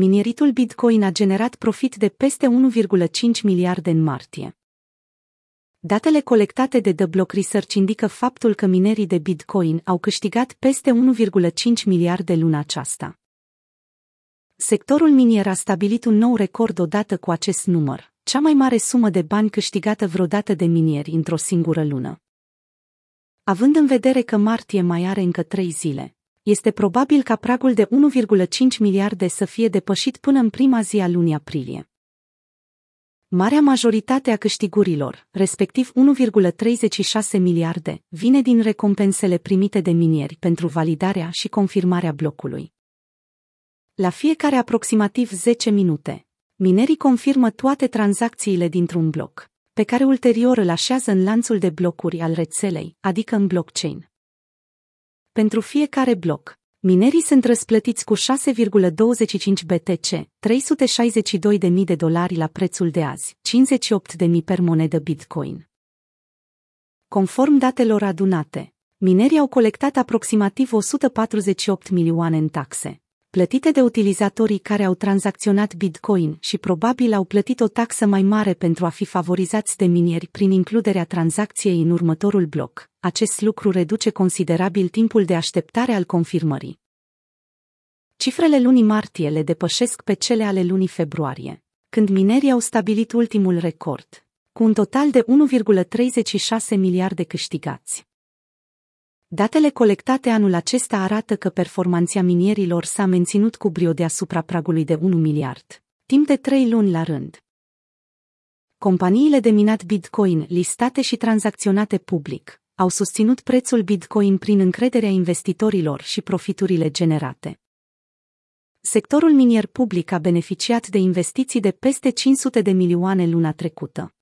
Mineritul Bitcoin a generat profit de peste 1,5 miliarde în martie. Datele colectate de The Block Research indică faptul că minerii de Bitcoin au câștigat peste 1,5 miliarde luna aceasta. Sectorul minier a stabilit un nou record odată cu acest număr, cea mai mare sumă de bani câștigată vreodată de minieri într-o singură lună. Având în vedere că martie mai are încă trei zile, este probabil ca pragul de 1,5 miliarde să fie depășit până în prima zi a lunii aprilie. Marea majoritate a câștigurilor, respectiv 1,36 miliarde, vine din recompensele primite de minieri pentru validarea și confirmarea blocului. La fiecare aproximativ 10 minute, minerii confirmă toate tranzacțiile dintr-un bloc, pe care ulterior îl așează în lanțul de blocuri al rețelei, adică în blockchain. Pentru fiecare bloc, minerii sunt răsplătiți cu 6,25 BTC, 362.000 de dolari la prețul de azi, 58.000 per monedă Bitcoin. Conform datelor adunate, minerii au colectat aproximativ 148 milioane în taxe, plătite de utilizatorii care au tranzacționat Bitcoin și probabil au plătit o taxă mai mare pentru a fi favorizați de minieri prin includerea tranzacției în următorul bloc. Acest lucru reduce considerabil timpul de așteptare al confirmării. Cifrele lunii martie le depășesc pe cele ale lunii februarie, când minerii au stabilit ultimul record, cu un total de 1,36 miliarde câștigați. Datele colectate anul acesta arată că performanța minierilor s-a menținut cu brio deasupra pragului de 1 miliard, timp de trei luni la rând. Companiile de minat Bitcoin listate și tranzacționate public au susținut prețul Bitcoin prin încrederea investitorilor și profiturile generate. Sectorul minier public a beneficiat de investiții de peste 500 de milioane luna trecută.